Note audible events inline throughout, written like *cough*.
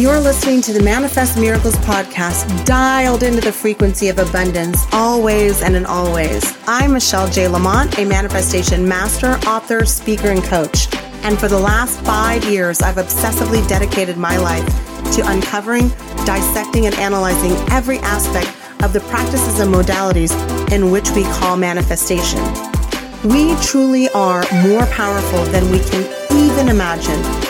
You're listening to the Manifest Miracles podcast, dialed into the frequency of abundance, always and in always. I'm Michelle J. Lamont, a manifestation master, author, speaker, and coach. And for the last five years, I've obsessively dedicated my life to uncovering, dissecting, and analyzing every aspect of the practices and modalities in which we call manifestation. We truly are more powerful than we can even imagine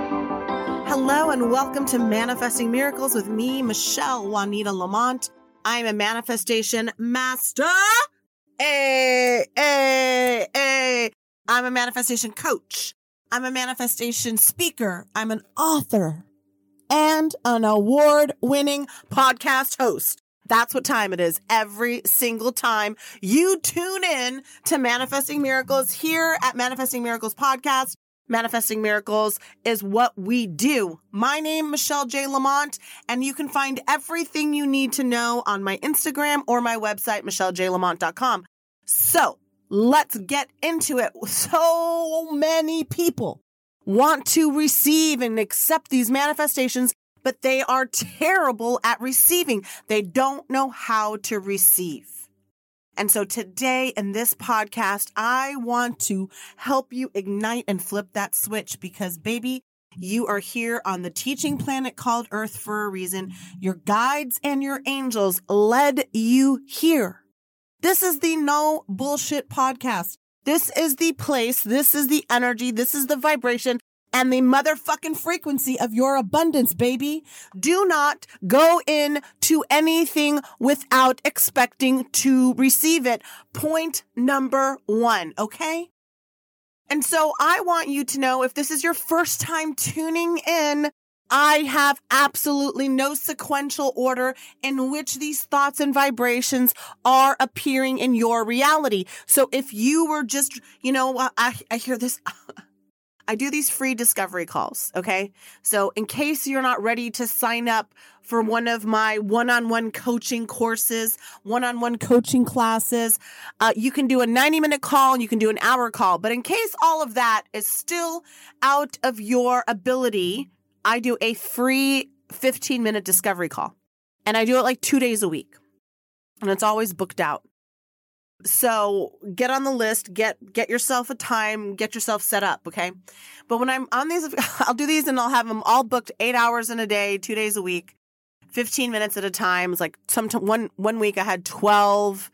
Hello and welcome to Manifesting Miracles with me, Michelle Juanita Lamont. I'm a manifestation master. Hey, hey, hey. I'm a manifestation coach. I'm a manifestation speaker. I'm an author and an award winning podcast host. That's what time it is every single time you tune in to Manifesting Miracles here at Manifesting Miracles Podcast. Manifesting Miracles is what we do. My name, Michelle J. Lamont, and you can find everything you need to know on my Instagram or my website, michellejlamont.com. So let's get into it. So many people want to receive and accept these manifestations, but they are terrible at receiving. They don't know how to receive. And so today in this podcast, I want to help you ignite and flip that switch because baby, you are here on the teaching planet called Earth for a reason. Your guides and your angels led you here. This is the no bullshit podcast. This is the place. This is the energy. This is the vibration and the motherfucking frequency of your abundance, baby. Do not go in to anything without expecting to receive it. Point number one. Okay. And so I want you to know if this is your first time tuning in, I have absolutely no sequential order in which these thoughts and vibrations are appearing in your reality. So if you were just, you know, I, I hear this. *laughs* I do these free discovery calls. Okay. So in case you're not ready to sign up for one of my one-on-one coaching courses, one-on-one coaching classes, uh, you can do a 90 minute call and you can do an hour call. But in case all of that is still out of your ability, I do a free 15 minute discovery call and I do it like two days a week. and it's always booked out. So get on the list, get get yourself a time, get yourself set up, okay? But when I'm on these, *laughs* I'll do these and I'll have them all booked eight hours in a day, two days a week, fifteen minutes at a time. It's like some one one week I had twelve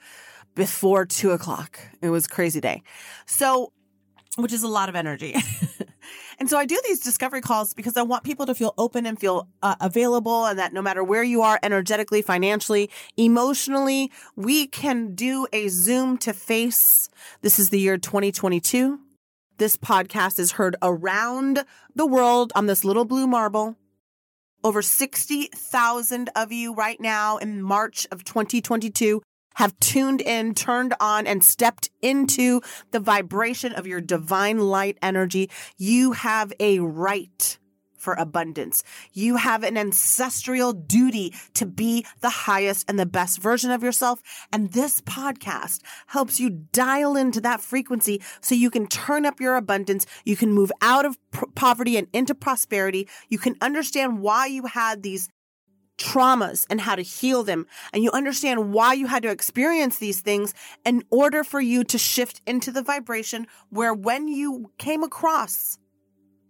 before two o'clock. It was crazy day. So, which is a lot of energy. *laughs* And so I do these discovery calls because I want people to feel open and feel uh, available and that no matter where you are energetically, financially, emotionally, we can do a Zoom to face. This is the year 2022. This podcast is heard around the world on this little blue marble. Over 60,000 of you right now in March of 2022 have tuned in, turned on, and stepped into the vibration of your divine light energy, you have a right for abundance. You have an ancestral duty to be the highest and the best version of yourself. And this podcast helps you dial into that frequency so you can turn up your abundance. You can move out of poverty and into prosperity. You can understand why you had these traumas and how to heal them. And you understand why you had to experience these things in order for you to shift into the vibration where when you came across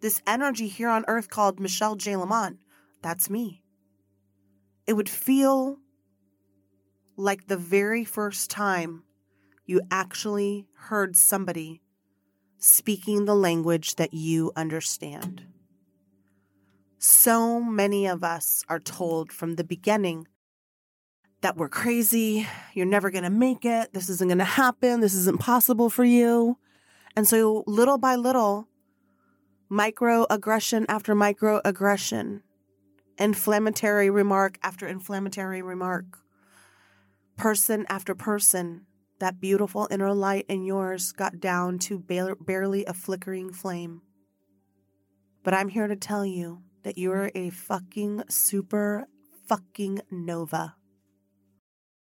this energy here on earth called Michelle J. Lamont, that's me. It would feel like the very first time you actually heard somebody speaking the language that you understand. So many of us are told from the beginning that we're crazy, you're never going to make it, this isn't going to happen, this isn't possible for you. And so, little by little, microaggression after microaggression, inflammatory remark after inflammatory remark, person after person, that beautiful inner light in yours got down to barely a flickering flame. But I'm here to tell you that you're a fucking super fucking nova.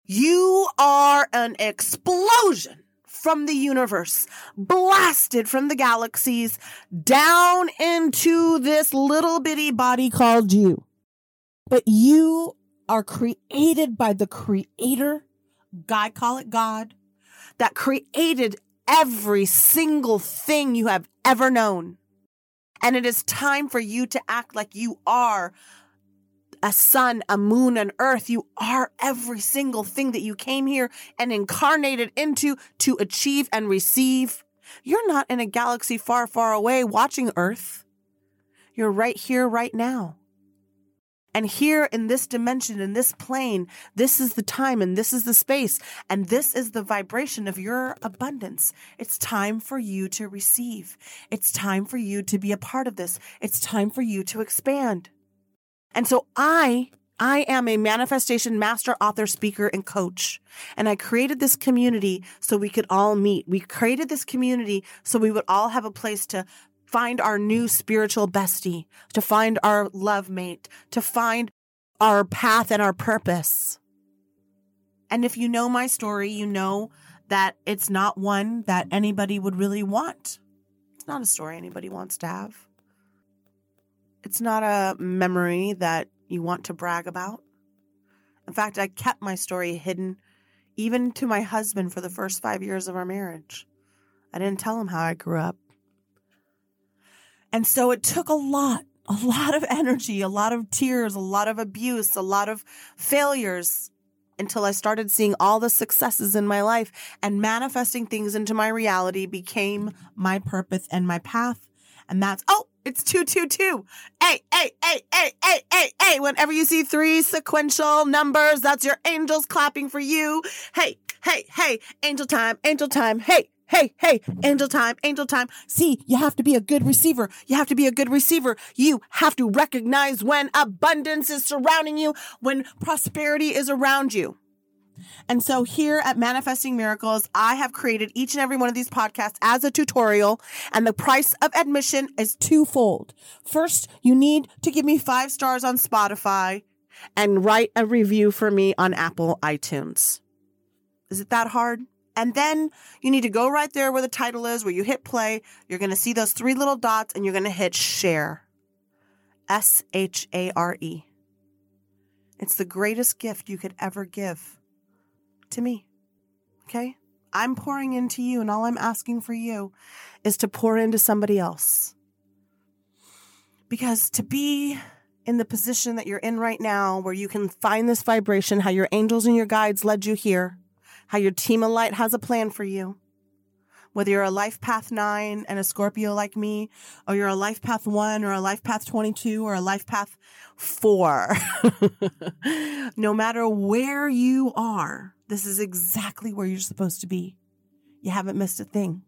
You are an explosion from the universe, blasted from the galaxies down into this little bitty body called you. But you are created by the creator, God, call it God, that created every single thing you have ever known. And it is time for you to act like you are a sun, a moon, an earth. You are every single thing that you came here and incarnated into to achieve and receive. You're not in a galaxy far, far away watching Earth. You're right here, right now. And here in this dimension, in this plane, this is the time and this is the space. And this is the vibration of your abundance. It's time for you to receive. It's time for you to be a part of this. It's time for you to expand. And so I, I am a manifestation master, author, speaker, and coach. And I created this community so we could all meet. We created this community so we would all have a place to find our new spiritual bestie, to find our love mate, to find our path and our purpose. And if you know my story, you know that it's not one that anybody would really want. It's not a story anybody wants to have. It's not a memory that you want to brag about. In fact, I kept my story hidden even to my husband for the first five years of our marriage. I didn't tell him how I grew up. And so it took a lot, *laughs* a lot of energy, a lot of tears, a lot of abuse, a lot of failures until I started seeing all the successes in my life and manifesting things into my reality became my purpose and my path. And that's, oh, it's 222. Hey, hey, hey, hey, hey, hey, hey. Whenever you see three sequential numbers, that's your angels clapping for you. Hey, hey, hey, angel time, angel time. Hey, hey, hey, angel time, angel time. See, you have to be a good receiver. You have to be a good receiver. You have to recognize when abundance is surrounding you, when prosperity is around you. And so here at Manifesting Miracles, I have created each and every one of these podcasts as a tutorial, and the price of admission is twofold. First, you need to give me five stars on Spotify and write a review for me on Apple iTunes. Is it that hard? And then you need to go right there where the title is, where you hit play. You're going to see those three little dots and you're going to hit share. S H A R E. It's the greatest gift you could ever give to me. Okay? I'm pouring into you, and all I'm asking for you is to pour into somebody else. Because to be in the position that you're in right now, where you can find this vibration, how your angels and your guides led you here, how your team of light has a plan for you, whether you're a life path nine and a Scorpio like me, or you're a life path one or a life path 22 or a life path four, *laughs* no matter where you are, this is exactly where you're supposed to be. You haven't missed a thing.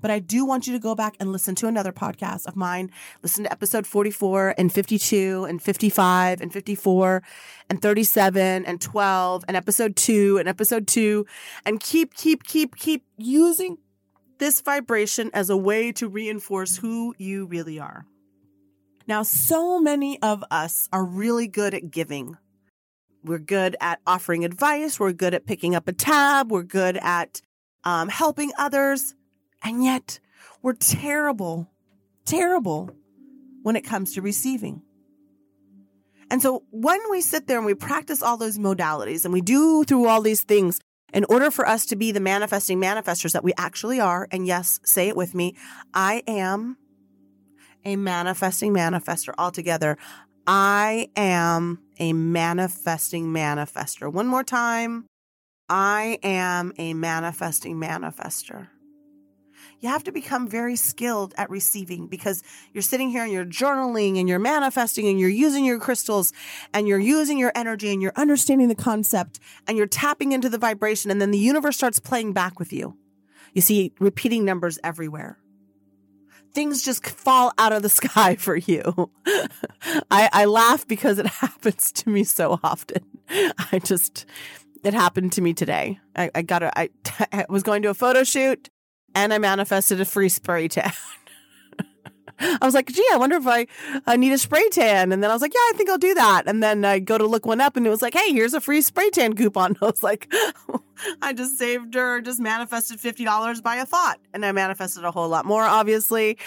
But I do want you to go back and listen to another podcast of mine. Listen to episode 44 and 52 and 55 and 54 and 37 and 12 and episode 2 and episode 2 and keep, keep, keep, keep using this vibration as a way to reinforce who you really are. Now, so many of us are really good at giving. We're good at offering advice. We're good at picking up a tab. We're good at um, helping others. And yet we're terrible, terrible when it comes to receiving. And so when we sit there and we practice all those modalities and we do through all these things, in order for us to be the manifesting manifestors that we actually are, and yes, say it with me, I am a manifesting manifester altogether. I am a manifesting manifester. One more time. I am a manifesting manifester you have to become very skilled at receiving because you're sitting here and you're journaling and you're manifesting and you're using your crystals and you're using your energy and you're understanding the concept and you're tapping into the vibration and then the universe starts playing back with you. You see repeating numbers everywhere. Things just fall out of the *laughs* sky for you. I, I laugh because it *laughs* happens to me so often. I just, it happened to me today. I, I got a, I, *laughs* I was going to a photo shoot and I manifested a free spray tan. *laughs* I was like, gee, I wonder if I, I need a spray tan. And then I was like, yeah, I think I'll do that. And then I go to look one up and it was like, hey, here's a free spray tan coupon. *laughs* I was like, *laughs* I just saved her, just manifested $50 by a thought. And I manifested a whole lot more, obviously.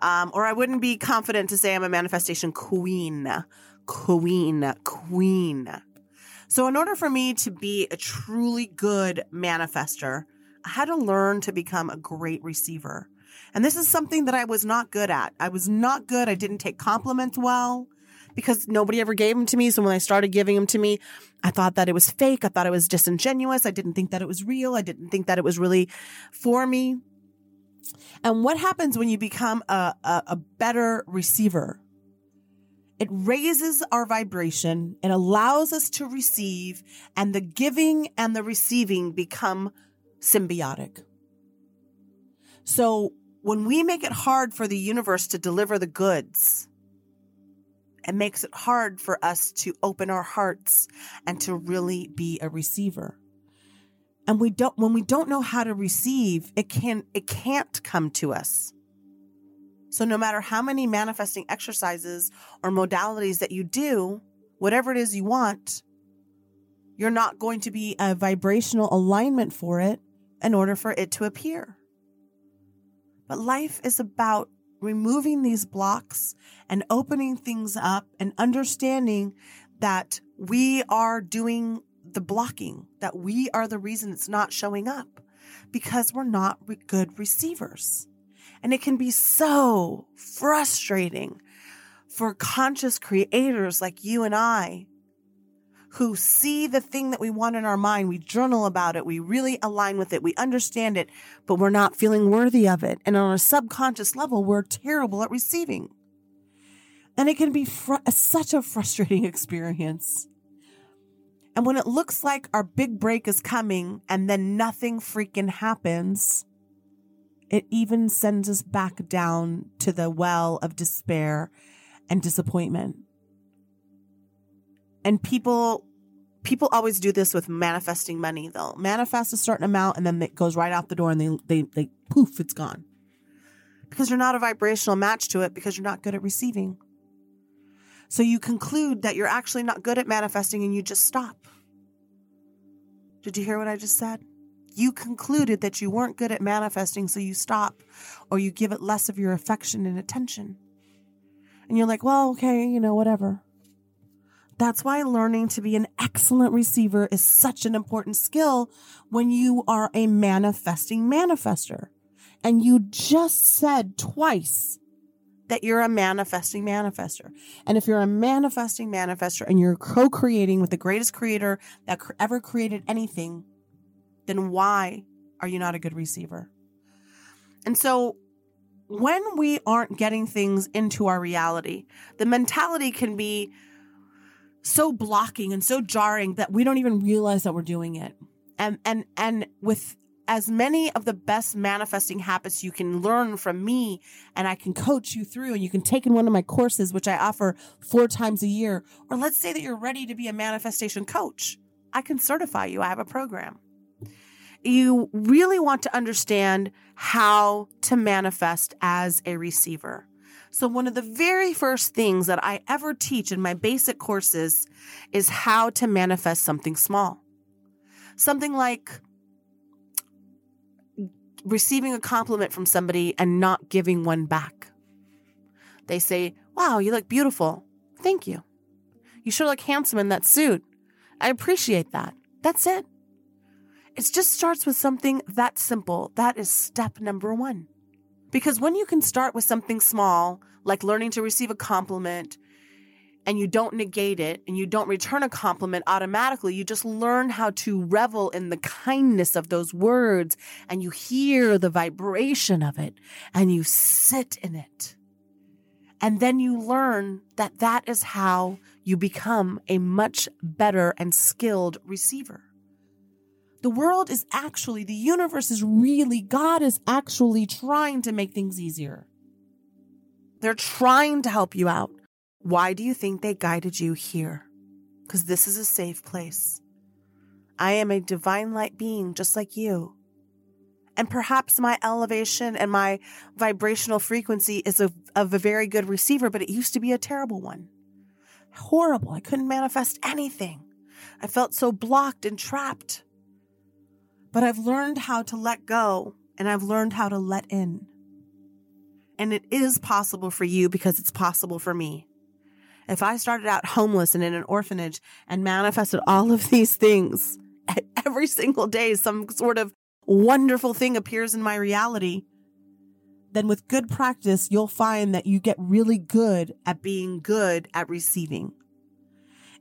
Um, or I wouldn't be confident to say I'm a manifestation queen. Queen. Queen. So in order for me to be a truly good manifester, Had to learn to become a great receiver. And this is something that I was not good at. I was not good. I didn't take compliments well because nobody ever gave them to me. So when I started giving them to me, I thought that it was fake. I thought it was disingenuous. I didn't think that it was real. I didn't think that it was really for me. And what happens when you become a, a, a better receiver? It raises our vibration. It allows us to receive and the giving and the receiving become symbiotic. So when we make it hard for the universe to deliver the goods, it makes it hard for us to open our hearts and to really be a receiver. And we don't when we don't know how to receive, it can it can't come to us. So no matter how many manifesting exercises or modalities that you do, whatever it is you want, you're not going to be a vibrational alignment for it in order for it to appear. But life is about removing these blocks and opening things up and understanding that we are doing the blocking, that we are the reason it's not showing up because we're not good receivers. And it can be so frustrating for conscious creators like you and I who see the thing that we want in our mind. We journal about it. We really align with it. We understand it, but we're not feeling worthy of it. And on a subconscious level, we're terrible at receiving. And it can be fr- such a frustrating *laughs* experience. And when it looks like our big break is coming and then nothing freaking happens, it even sends us back down to the well of despair and disappointment. And people people always do this with manifesting money. They'll manifest a certain amount and then it goes right out the door and they they they poof, it's gone. Because you're not a vibrational match to it because you're not good at receiving. So you conclude that you're actually not good at manifesting and you just stop. Did you hear what I just said? You concluded that you weren't good at manifesting, so you stop or you give it less of your affection and attention. And you're like, well, okay, you know, whatever. That's why learning to be an excellent receiver is such an important skill when you are a manifesting manifester. And you just said twice that you're a manifesting manifester. And if you're a manifesting manifester and you're co creating with the greatest creator that ever created anything, then why are you not a good receiver? And so when we aren't getting things into our reality, the mentality can be so blocking and so jarring that we don't even realize that we're doing it. And and and with as many of the best manifesting habits you can learn from me and I can coach you through and you can take in one of my courses which I offer 4 times a year or let's say that you're ready to be a manifestation coach. I can certify you. I have a program. You really want to understand how to manifest as a receiver. So, one of the very first things that I ever teach in my basic courses is how to manifest something small. Something like receiving a compliment from somebody and not giving one back. They say, Wow, you look beautiful. Thank you. You sure look handsome in that suit. I appreciate that. That's it. It just starts with something that simple. That is step number one. Because when you can start with something small, like learning to receive a compliment, and you don't negate it and you don't return a compliment automatically, you just learn how to revel in the kindness of those words and you hear the vibration of it and you sit in it. And then you learn that that is how you become a much better and skilled receiver. The world is actually, the universe is really, God is actually trying to make things easier. They're trying to help you out. Why do you think they guided you here? Because this is a safe place. I am a divine light being just like you. And perhaps my elevation and my vibrational frequency is of, of a very good receiver, but it used to be a terrible one. Horrible. I couldn't manifest anything. I felt so blocked and trapped. But I've learned how to let go and I've learned how to let in. And it is possible for you because it's possible for me. If I started out homeless and in an orphanage and manifested all of these things *laughs* every single day, some sort of wonderful thing appears in my reality, then with good practice, you'll find that you get really good at being good at receiving.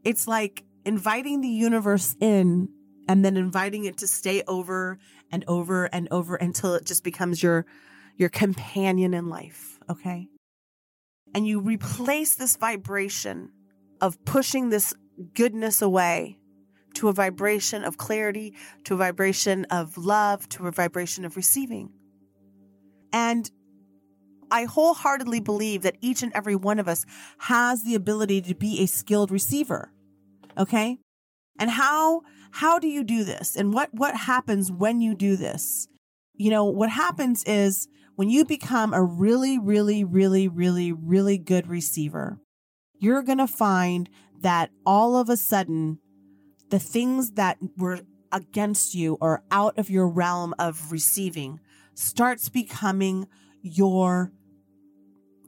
It's like inviting the universe in and then inviting it to stay over and over and over until it just becomes your your companion in life, okay? And you replace this vibration of pushing this goodness away to a vibration of clarity, to a vibration of love, to a vibration of receiving. And I wholeheartedly believe that each and every one of us has the ability to be a skilled receiver. Okay? And how how do you do this? And what, what happens when you do this? You know, what happens is when you become a really, really, really, really, really good receiver, you're going to find that all of a sudden, the things that were against you or out of your realm of receiving starts becoming your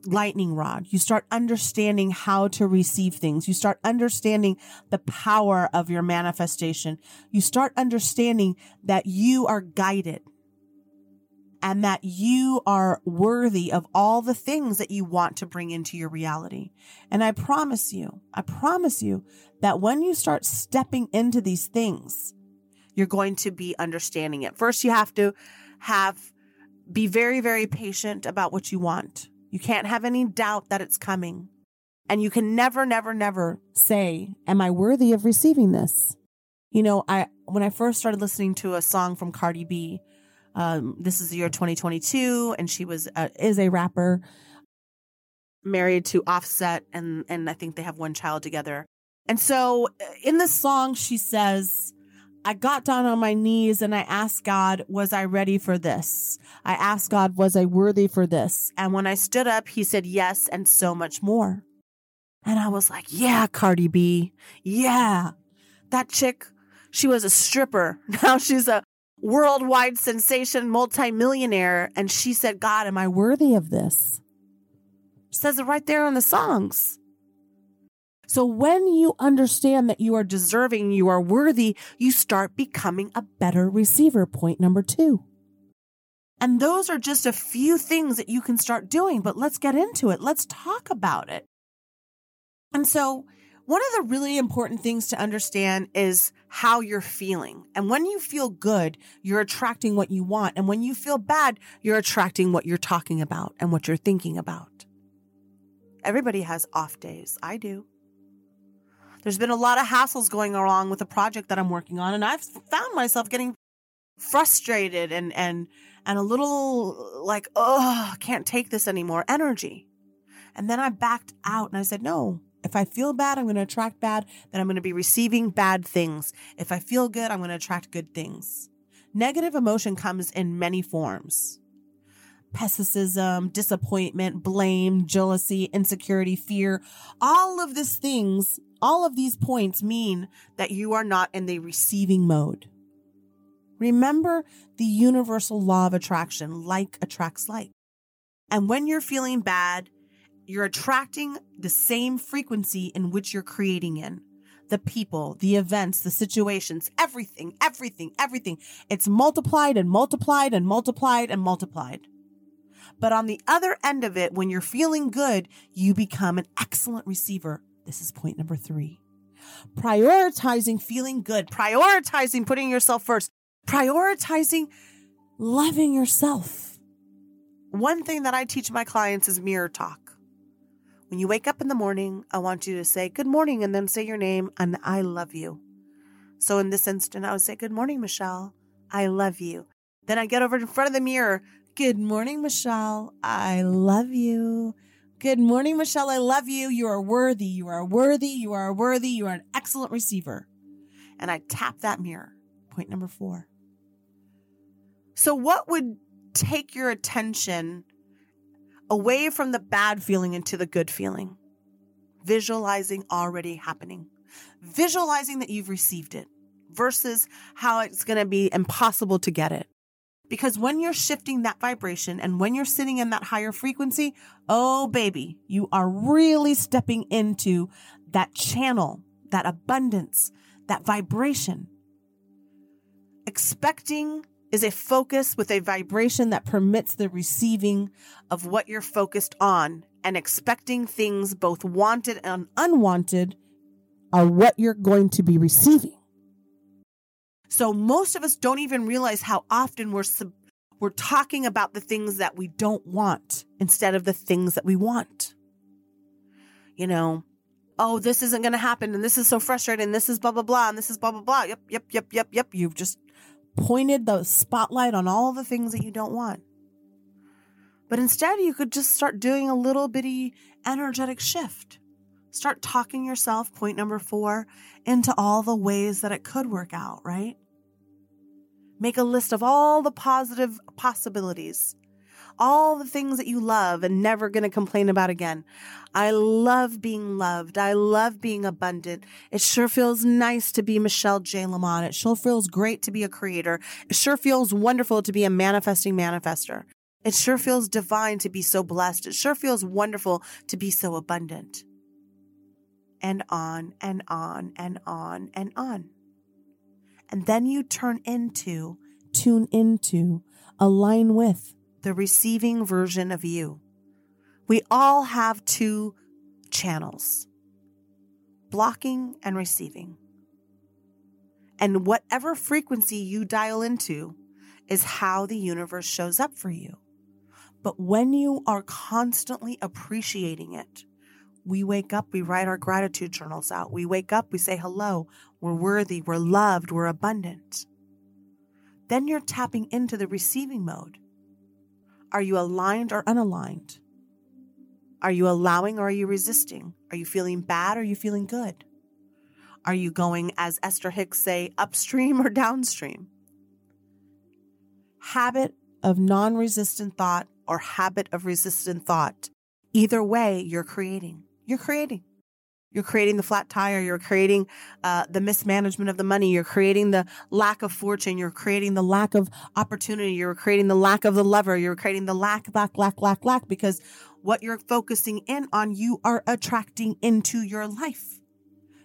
lightning rod. You start understanding how to receive things. You start understanding the power of your manifestation. You start understanding that you are guided and that you are worthy of all the things that you want to bring into your reality. And I promise you, I promise you that when you start stepping into these things, you're going to be understanding it. First, you have to have, be very, very patient about what you want you can't have any doubt that it's coming. And you can never, never, never say, Am I worthy of receiving this? You know, I when I first started listening to a song from Cardi B, um, this is the year 2022, and she was uh, is a rapper married to Offset, and and I think they have one child together. And so in this song, she says, I got down on my knees and I asked God, was I ready for this? I asked God, was I worthy for this? And when I stood up, he said yes and so much more. And I was like, yeah, Cardi B. Yeah. That chick, she was a stripper. *laughs* Now she's a worldwide sensation, multimillionaire. And she said, God, am I worthy of this? Says it right there in the songs. So when you understand that you are deserving, you are worthy, you start becoming a better receiver. Point number two. And those are just a few things that you can start doing, but let's get into it. Let's talk about it. And so one of the really important things to understand is how you're feeling. And when you feel good, you're attracting what you want. And when you feel bad, you're attracting what you're talking about and what you're thinking about. Everybody has off days. I do. There's been a lot of hassles going along with the project that I'm working on, and I've found myself getting frustrated and and and a little like, oh, can't take this anymore energy. And then I backed out and I said, no, if I feel bad, I'm going to attract bad, then I'm going to be receiving bad things. If I feel good, I'm going to attract good things. Negative emotion comes in many forms pessimism, disappointment, blame, jealousy, insecurity, fear. All of these things, all of these points mean that you are not in the receiving mode. Remember the universal law of attraction like attracts like. And when you're feeling bad, you're attracting the same frequency in which you're creating in. The people, the events, the situations, everything, everything, everything. It's multiplied and multiplied and multiplied and multiplied. But on the other end of it, when you're feeling good, you become an excellent receiver. This is point number three. Prioritizing feeling good, prioritizing putting yourself first, prioritizing loving yourself. One thing that I teach my clients is mirror talk. When you wake up in the morning, I want you to say good morning and then say your name and I love you. So in this instant, I would say, Good morning, Michelle. I love you. Then I get over in front of the mirror. Good morning, Michelle. I love you. Good morning, Michelle. I love you. You are worthy. You are worthy. You are worthy. You are an excellent receiver. And I tap that mirror. Point number four. So, what would take your attention away from the bad feeling into the good feeling? Visualizing already happening, visualizing that you've received it versus how it's going to be impossible to get it. Because when you're shifting that vibration and when you're sitting in that higher frequency, oh baby, you are really stepping into that channel, that abundance, that vibration. Expecting is a focus with a vibration that permits the receiving of what you're focused on and expecting things both wanted and unwanted are what you're going to be receiving. So most of us don't even realize how often we're sub- we're talking about the things that we don't want instead of the things that we want. You know, oh, this isn't going to happen and this is so frustrating this is blah blah blah and this is blah blah blah. Yep, yep, yep, yep, yep. You've just pointed the spotlight on all the things that you don't want. But instead, you could just start doing a little bitty energetic shift. Start talking yourself, point number four, into all the ways that it could work out, right? Make a list of all the positive possibilities all the things that you love and never going to complain about again. I love being loved. I love being abundant. It sure feels nice to be Michelle J. Lamont. It sure feels great to be a creator. It sure feels wonderful to be a manifesting manifester. It sure feels divine to be so blessed. It sure feels wonderful to be so abundant. And on and on and on and on. And then you turn into, tune into, align with the receiving version of you. We all have two channels blocking and receiving. And whatever frequency you dial into is how the universe shows up for you. But when you are constantly appreciating it, we wake up, we write our gratitude journals out. We wake up, we say hello, we're worthy, we're loved, we're abundant. Then you're tapping into the receiving mode. Are you aligned or unaligned? Are you allowing or are you resisting? Are you feeling bad or are you feeling good? Are you going, as Esther Hicks say, upstream or downstream? Habit of non resistant thought or habit of resistant thought. Either way, you're creating. You're creating. You're creating the flat tire. You're creating uh, the mismanagement of the money. You're creating the lack of fortune. You're creating the lack of opportunity. You're creating the lack of the lover. You're creating the lack, lack, lack, lack, lack, because what you're focusing in on, you are attracting into your life.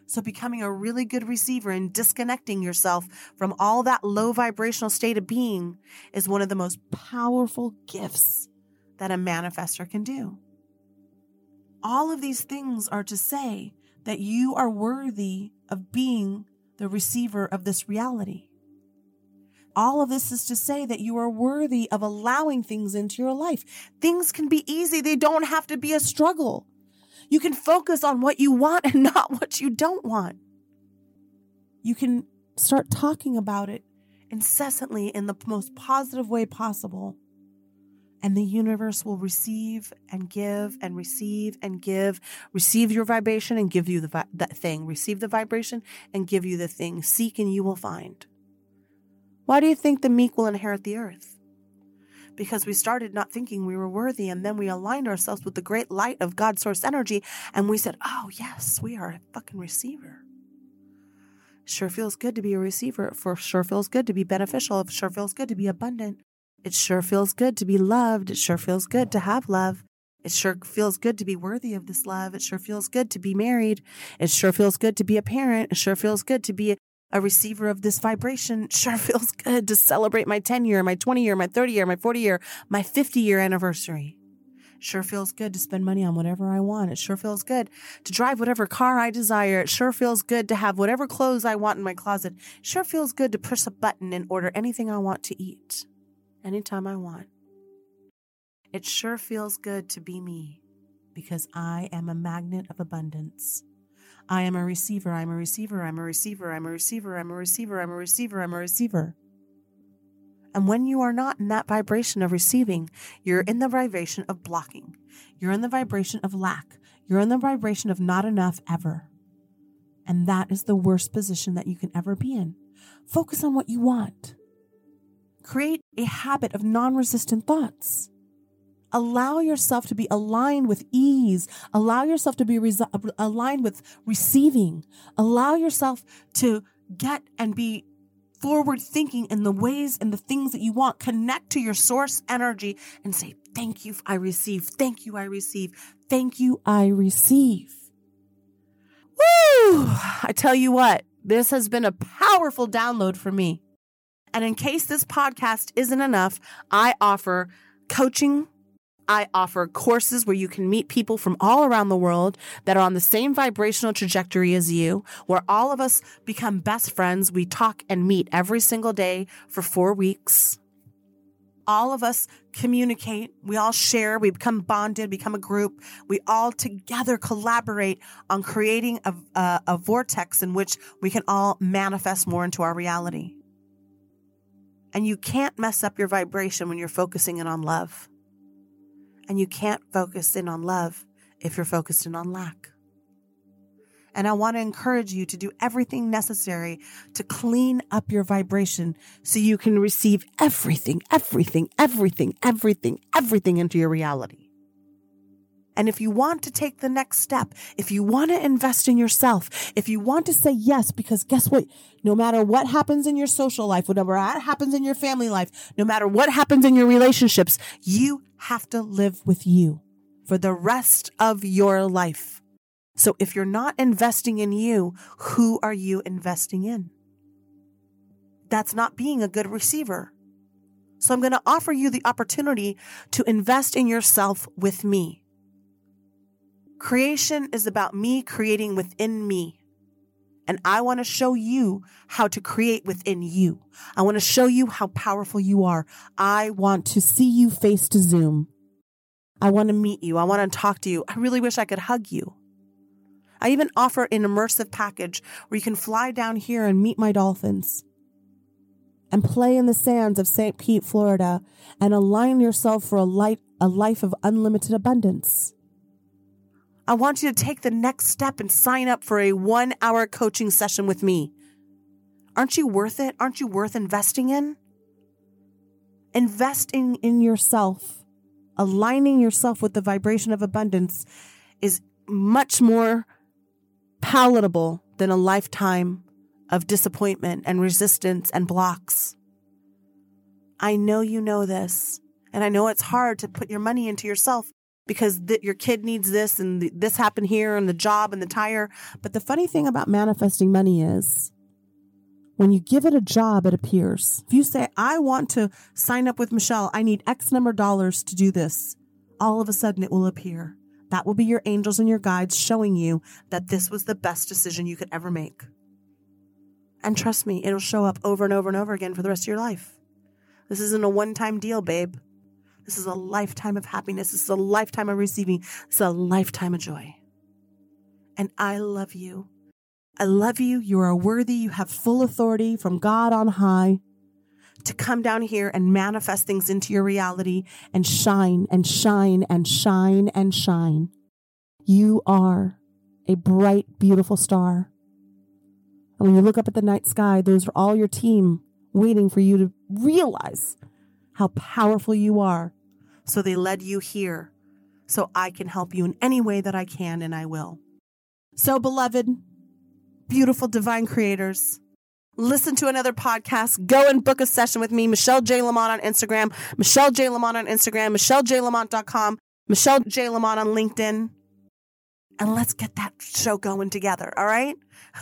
So, becoming a really good receiver and disconnecting yourself from all that low vibrational state of being is one of the most powerful gifts that a manifester can do. All of these things are to say that you are worthy of being the receiver of this reality. All of this is to say that you are worthy of allowing things into your life. Things can be easy, they don't have to be a struggle. You can focus on what you want and *laughs* not what you don't want. You can start talking about it incessantly in the most positive way possible. And the universe will receive and give and receive and give. Receive your vibration and give you the vi- that thing. Receive the vibration and give you the thing. Seek and you will find. Why do you think the meek will inherit the earth? Because we started not thinking we were worthy, and then we aligned ourselves with the great light of God source energy, and we said, Oh, yes, we are a fucking receiver. Sure feels good to be a receiver. For sure feels good to be beneficial. Sure feels good to be abundant. It sure feels good to be loved. It sure feels good to have love. It sure feels good to be worthy of this love. It sure feels good to be married. It sure feels good to be a parent. It sure feels good to be a receiver of this vibration. It sure feels good to celebrate my 10 year, my 20 year, my 30 year, my 40 year, my 50 year anniversary. It sure feels good to spend money on whatever I want. It sure feels good to drive whatever car I desire. It sure feels good to have whatever clothes I want in my closet. It sure feels good to push a button and order anything I want to eat anytime I want. It sure feels good to be me because I am a magnet of abundance. I am a receiver, I'm a receiver, I'm a receiver, I'm a receiver, I'm a receiver, I'm a receiver, I'm a receiver. And when you are not in that vibration of receiving, you're in the vibration of blocking. You're in the vibration of lack. You're in the vibration of not enough ever. And that is the worst position that you can ever be in. Focus on what you want. Create a habit of non resistant thoughts. Allow yourself to be aligned with ease. Allow yourself to be aligned with receiving. Allow yourself to get and be forward thinking in the ways and the things that you want. Connect to your source energy and say, Thank you, I receive. Thank you, I receive. Thank you, I receive. Woo! I tell you what, this has been a powerful download for me. And in case this podcast isn't enough, I offer coaching. I offer courses where you can meet people from all around the world that are on the same vibrational trajectory as you, where all of us become best friends. We talk and meet every single day for four weeks. All of us communicate. We all share. We become bonded, become a group. We all together collaborate on creating a, a, a vortex in which we can all manifest more into our reality. And you can't mess up your vibration when you're focusing in on love. And you can't focus in on love if you're focused in on lack. And I want to encourage you to do everything necessary to clean up your vibration so you can receive everything, everything, everything, everything, everything into your reality. And if you want to take the next step, if you want to invest in yourself, if you want to say yes, because guess what? No matter what happens in your social life, whatever happens in your family life, no matter what happens in your relationships, you have to live with you for the rest of your life. So if you're not investing in you, who are you investing in? That's not being a good receiver. So I'm going to offer you the opportunity to invest in yourself with me. Creation is about me creating within me. And I want to show you how to create within you. I want to show you how powerful you are. I want to see you face to Zoom. I want to meet you. I want to talk to you. I really wish I could hug you. I even offer an immersive package where you can fly down here and meet my dolphins and play in the sands of St. Pete, Florida, and align yourself for a, light, a life of unlimited abundance. I want you to take the next step and sign up for a one hour coaching session with me. Aren't you worth it? Aren't you worth investing in? Investing in yourself, aligning yourself with the vibration of abundance is much more palatable than a lifetime of disappointment and resistance and blocks. I know you know this, and I know it's hard to put your money into yourself because th- your kid needs this and th- this happened here and the job and the tire. But the funny thing about manifesting money is when you give it a job, it appears. If you say, I want to sign up with Michelle, I need X number of dollars to do this, all of a sudden it will appear. That will be your angels and your guides showing you that this was the best decision you could ever make. And trust me, it'll show up over and over and over again for the rest of your life. This isn't a one time deal, babe. This is a lifetime of happiness. This is a lifetime of receiving. This is a lifetime of joy. And I love you. I love you. You are worthy. You have full authority from God on high to come down here and manifest things into your reality and shine and shine and shine and shine. You are a bright, beautiful star. And when you look up at the night sky, those are all your team waiting for you to realize how powerful you are. So they led you here so I can help you in any way that I can and I will. So, beloved, beautiful divine creators, listen to another podcast. Go and book a session with me, Michelle J. Lamont on Instagram, Michelle J. Lamont on Instagram, MichelleJLamont.com, Michelle J. Lamont on LinkedIn. And let's get that show going together. All right.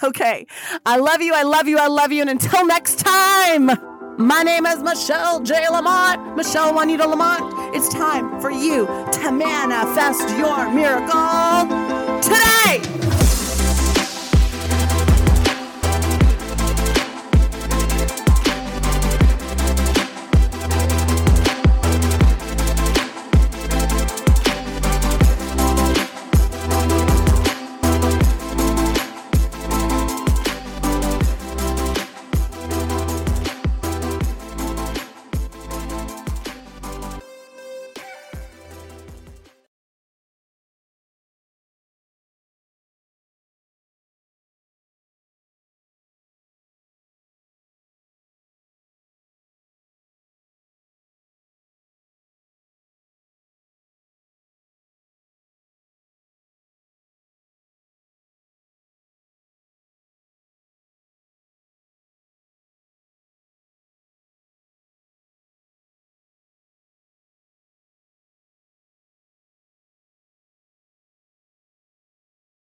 Okay. I love you. I love you. I love you. And until next time. My name is Michelle J. Lamont, Michelle Juanita Lamont. It's time for you to manifest your miracle.